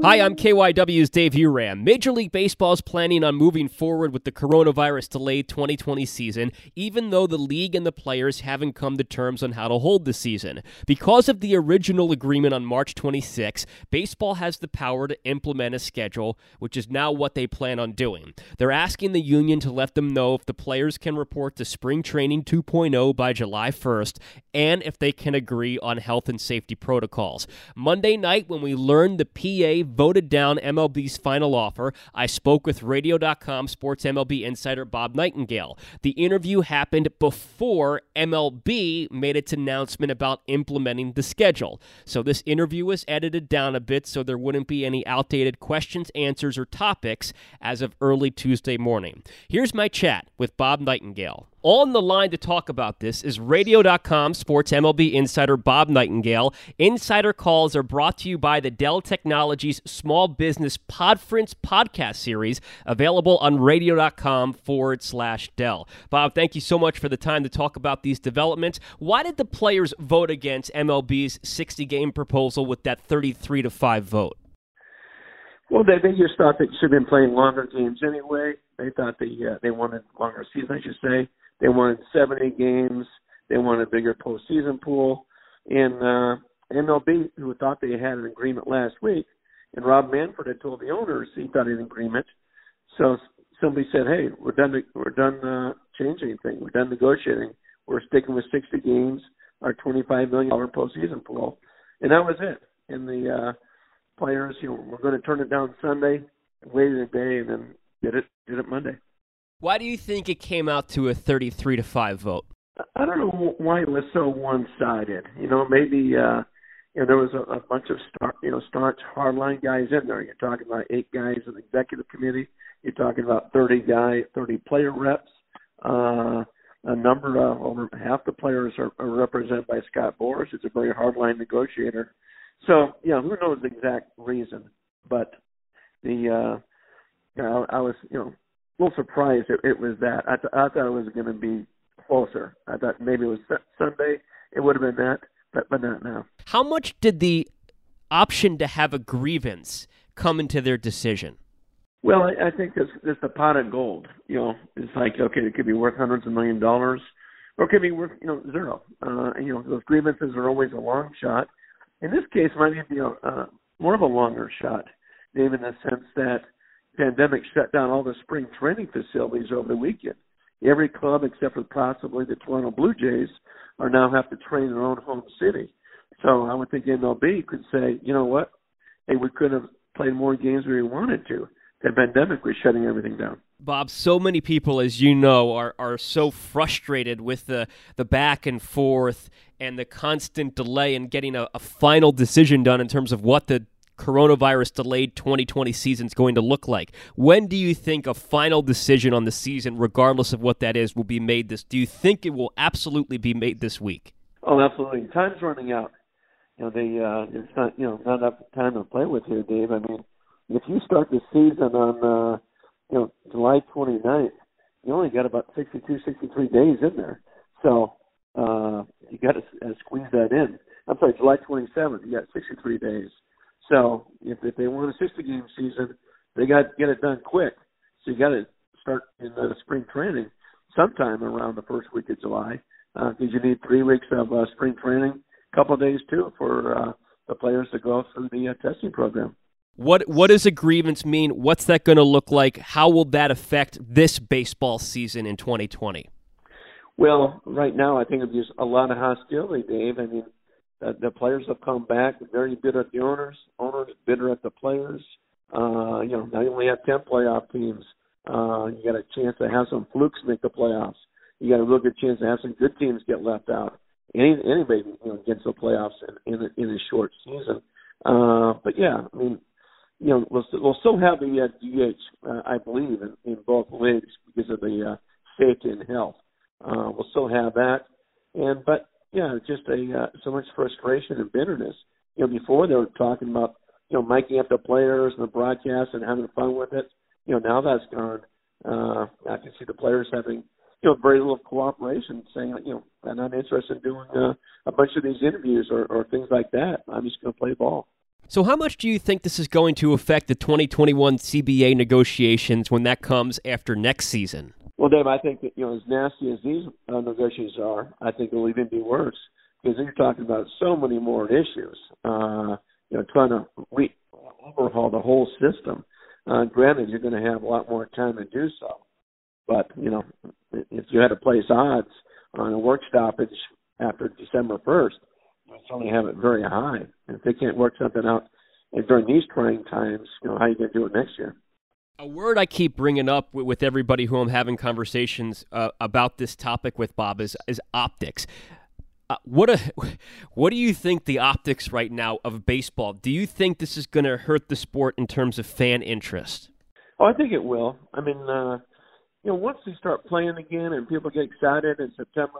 Hi, I'm KYW's Dave Uram. Major League Baseball is planning on moving forward with the coronavirus delayed 2020 season, even though the league and the players haven't come to terms on how to hold the season. Because of the original agreement on March 26, baseball has the power to implement a schedule, which is now what they plan on doing. They're asking the union to let them know if the players can report to spring training 2.0 by July 1st and if they can agree on health and safety protocols. Monday night, when we learned the PA voted down MLB's final offer, I spoke with Radio.com Sports MLB insider Bob Nightingale. The interview happened before MLB made its announcement about implementing the schedule. So this interview was edited down a bit so there wouldn't be any outdated questions, answers, or topics as of early Tuesday morning. Here's my chat with Bob Nightingale. On the line to talk about this is Radio.com sports MLB insider Bob Nightingale. Insider calls are brought to you by the Dell Technologies Small Business Podference podcast series, available on Radio.com forward slash Dell. Bob, thank you so much for the time to talk about these developments. Why did the players vote against MLB's 60 game proposal with that 33 to 5 vote? Well, they, they just thought they should have been playing longer games anyway. They thought they uh, they wanted longer season, I should say. They wanted 70 games. They wanted a bigger postseason pool. And uh, MLB, who thought they had an agreement last week, and Rob Manfred had told the owners he thought an agreement. So somebody said, "Hey, we're done. We're done uh, changing anything. We're done negotiating. We're sticking with 60 games, our 25 million dollar postseason pool." And that was it. And the uh, players, you know, we're going to turn it down Sunday, waited a day, and then did it. Did it Monday. Why do you think it came out to a 33 to 5 vote? I don't know why it was so one-sided. You know, maybe uh you know there was a, a bunch of star, you know, staunch hardline guys in there. You're talking about eight guys in the executive committee. You're talking about 30 guy, 30 player reps. Uh, a number of over half the players are, are represented by Scott Boras. It's a very hardline negotiator. So, yeah, who knows the exact reason? But the uh, you know, I, I was you know little surprised it, it was that. I, th- I thought it was going to be closer. I thought maybe it was Sunday. It would have been that, but but not now. How much did the option to have a grievance come into their decision? Well, I, I think it's, it's the pot of gold. You know, it's like okay, it could be worth hundreds of million dollars, or it could be worth you know zero. Uh, and, you know, those grievances are always a long shot. In this case, might be a, uh, more of a longer shot, Dave, in the sense that pandemic shut down all the spring training facilities over the weekend. Every club except for possibly the Toronto Blue Jays are now have to train in their own home city. So I would think MLB could say, you know what, hey, we could have played more games than we wanted to. The pandemic was shutting everything down. Bob, so many people, as you know, are, are so frustrated with the, the back and forth and the constant delay in getting a, a final decision done in terms of what the coronavirus delayed 2020 season is going to look like. When do you think a final decision on the season, regardless of what that is, will be made this? Do you think it will absolutely be made this week? Oh, absolutely. Time's running out. You know, they uh, it's not you know not enough time to play with here, Dave. I mean, if you start the season on uh, you know July 29th, you only got about 62, 63 days in there. So uh, you got to uh, squeeze that in. I'm sorry, July 27th. You got 63 days. So if, if they want a 60 game season, they got to get it done quick. So you got to start in the spring training sometime around the first week of July because uh, you need three weeks of uh, spring training, a couple of days too for uh, the players to go through the uh, testing program. What what does a grievance mean? What's that going to look like? How will that affect this baseball season in 2020? Well, right now I think there's a lot of hostility, Dave. I mean, the, the players have come back very bitter at the owners, owners bitter at the players. Uh, you know, now you only have ten playoff teams. Uh, you got a chance to have some flukes make the playoffs. You got a real good chance to have some good teams get left out. Any anybody you know gets the playoffs in in a, in a short season. Uh, but yeah, I mean, you know, we'll, we'll still have the uh, DH, uh, I believe, in, in both leagues because of the uh, safety and health. Uh, we'll still have that, and but yeah, just a uh, so much frustration and bitterness. You know, before they were talking about you know miking up the players and the broadcast and having fun with it. You know, now that's gone. Uh, I can see the players having you know very little cooperation, saying you know I'm not interested in doing uh, a bunch of these interviews or, or things like that. I'm just going to play ball. So, how much do you think this is going to affect the 2021 CBA negotiations when that comes after next season? Well, Dave, I think that you know, as nasty as these uh, negotiations are, I think it'll even be worse because you're talking about so many more issues. Uh, you know, trying to re- overhaul the whole system. Uh, granted, you're going to have a lot more time to do so, but you know, if you had to place odds on a work stoppage after December 1st, you certainly have it very high. And if they can't work something out during these trying times, you know, how are you going to do it next year? A word I keep bringing up with everybody who I'm having conversations uh, about this topic with Bob is is optics. Uh, what a, what do you think the optics right now of baseball? Do you think this is going to hurt the sport in terms of fan interest? Oh, I think it will. I mean, uh, you know, once they start playing again and people get excited in September,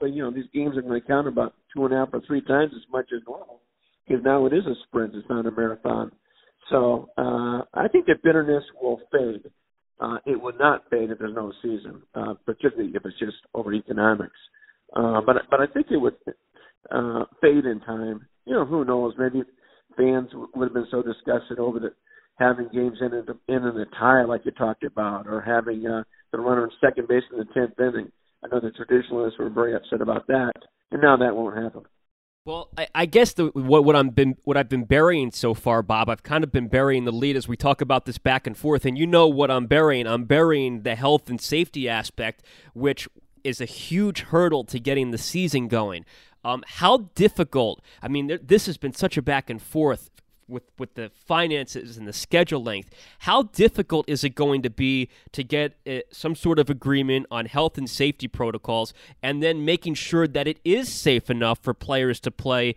but you know, these games are going to count about two and a half or three times as much as normal because now it is a sprint; it's not a marathon. So uh, I think that bitterness will fade. Uh, it would not fade if there's no season, uh, particularly if it's just over economics. Uh, but but I think it would uh, fade in time. You know, who knows? Maybe fans would have been so disgusted over the having games in and in a tie like you talked about, or having uh, the runner on second base in the tenth inning. I know the traditionalists were very upset about that, and now that won't happen. Well, I, I guess the, what, what I'm been what I've been burying so far, Bob. I've kind of been burying the lead as we talk about this back and forth, and you know what I'm burying. I'm burying the health and safety aspect, which is a huge hurdle to getting the season going. Um, how difficult? I mean, this has been such a back and forth with with the finances and the schedule length, how difficult is it going to be to get uh, some sort of agreement on health and safety protocols, and then making sure that it is safe enough for players to play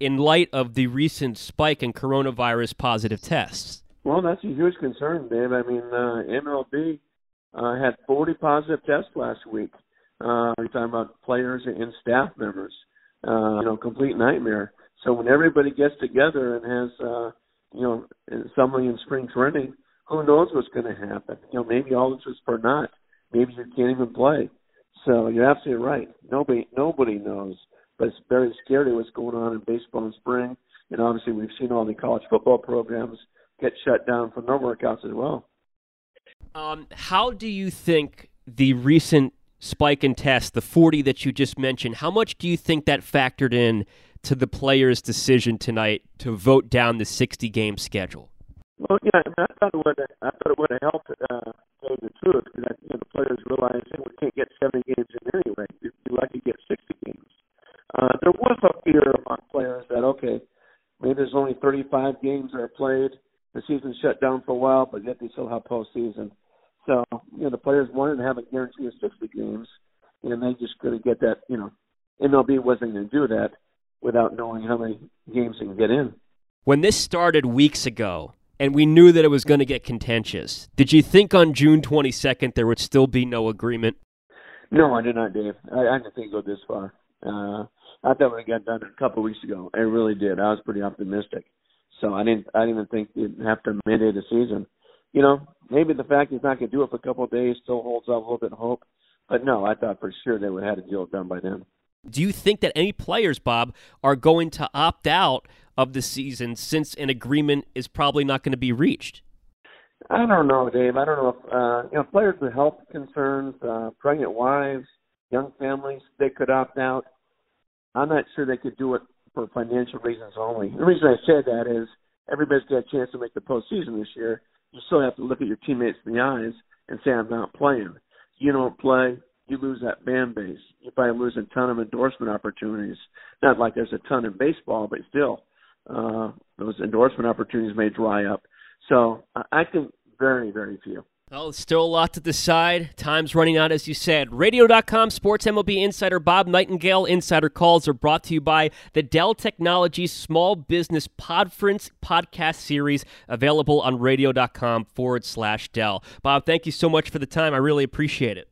in light of the recent spike in coronavirus positive tests? Well, that's a huge concern, Dave. I mean, uh, MLB uh, had 40 positive tests last week. Uh, we're talking about players and staff members. Uh, you know, complete nightmare. So when everybody gets together and has, uh, you know, somebody in spring training, who knows what's going to happen? You know, maybe all this is for naught. Maybe you can't even play. So you're absolutely right. Nobody, nobody knows. But it's very scary what's going on in baseball in spring. And obviously, we've seen all the college football programs get shut down for no workouts as well. Um, how do you think the recent spike in tests, the 40 that you just mentioned, how much do you think that factored in to the players' decision tonight to vote down the 60 game schedule? Well, yeah, I, I thought it would. I thought it would have helped. Uh, tell the truth, because you know, the players realized hey, we can't get 70 games in anyway. Be lucky to get 60 games. Uh, there was a fear among players that okay, maybe there's only 35 games that are played. The season's shut down for a while, but yet they still have postseason. So you know, the players wanted to have a guarantee of 60 games, and they just couldn't get that. You know, MLB wasn't going to do that without knowing how many games they can get in. When this started weeks ago, and we knew that it was going to get contentious, did you think on June 22nd there would still be no agreement? No, I did not, Dave. I, I didn't think it would go this far. Uh, I thought it got done a couple of weeks ago. It really did. I was pretty optimistic. So I didn't. I didn't even think you'd have to mandate the season. You know, maybe the fact he's not going to do it for a couple of days still holds out a little bit of hope. But no, I thought for sure they would have had a deal done by then. Do you think that any players, Bob, are going to opt out of the season since an agreement is probably not going to be reached? I don't know, Dave. I don't know if uh, you know players with health concerns, uh, pregnant wives, young families, they could opt out. I'm not sure they could do it for financial reasons only. The reason I said that is everybody's got a chance to make the postseason this year. You still have to look at your teammates in the eyes and say, "I'm not playing." You don't play, you lose that fan base. You probably lose a ton of endorsement opportunities. Not like there's a ton in baseball, but still, uh, those endorsement opportunities may dry up. So I think very, very few. Well, still a lot to decide. Time's running out, as you said. Radio.com Sports MLB Insider Bob Nightingale. Insider calls are brought to you by the Dell Technologies Small Business Podference podcast series, available on radio.com forward slash Dell. Bob, thank you so much for the time. I really appreciate it.